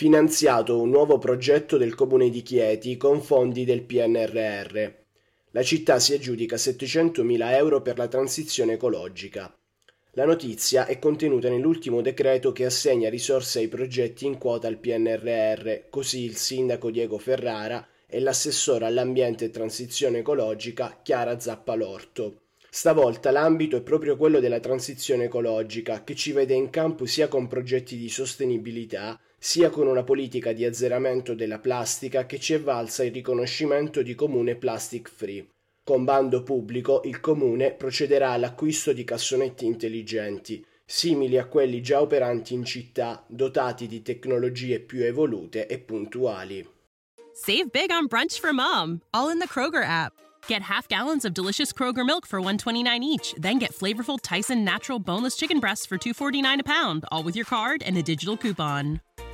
Finanziato un nuovo progetto del comune di Chieti con fondi del PNRR. La città si aggiudica 700.000 euro per la transizione ecologica. La notizia è contenuta nell'ultimo decreto che assegna risorse ai progetti in quota al PNRR, così il sindaco Diego Ferrara e l'assessore all'ambiente e transizione ecologica Chiara Zappalorto. Stavolta l'ambito è proprio quello della transizione ecologica, che ci vede in campo sia con progetti di sostenibilità, sia con una politica di azzeramento della plastica che ci è valsa il riconoscimento di comune plastic free. Con bando pubblico il comune procederà all'acquisto di cassonetti intelligenti, simili a quelli già operanti in città, dotati di tecnologie più evolute e puntuali. Save big on brunch for mom, all in the Kroger app. Get half gallons of delicious Kroger milk for 129 each, then get flavorful Tyson natural boneless chicken breasts for 249 a pound, all with your card and a digital coupon.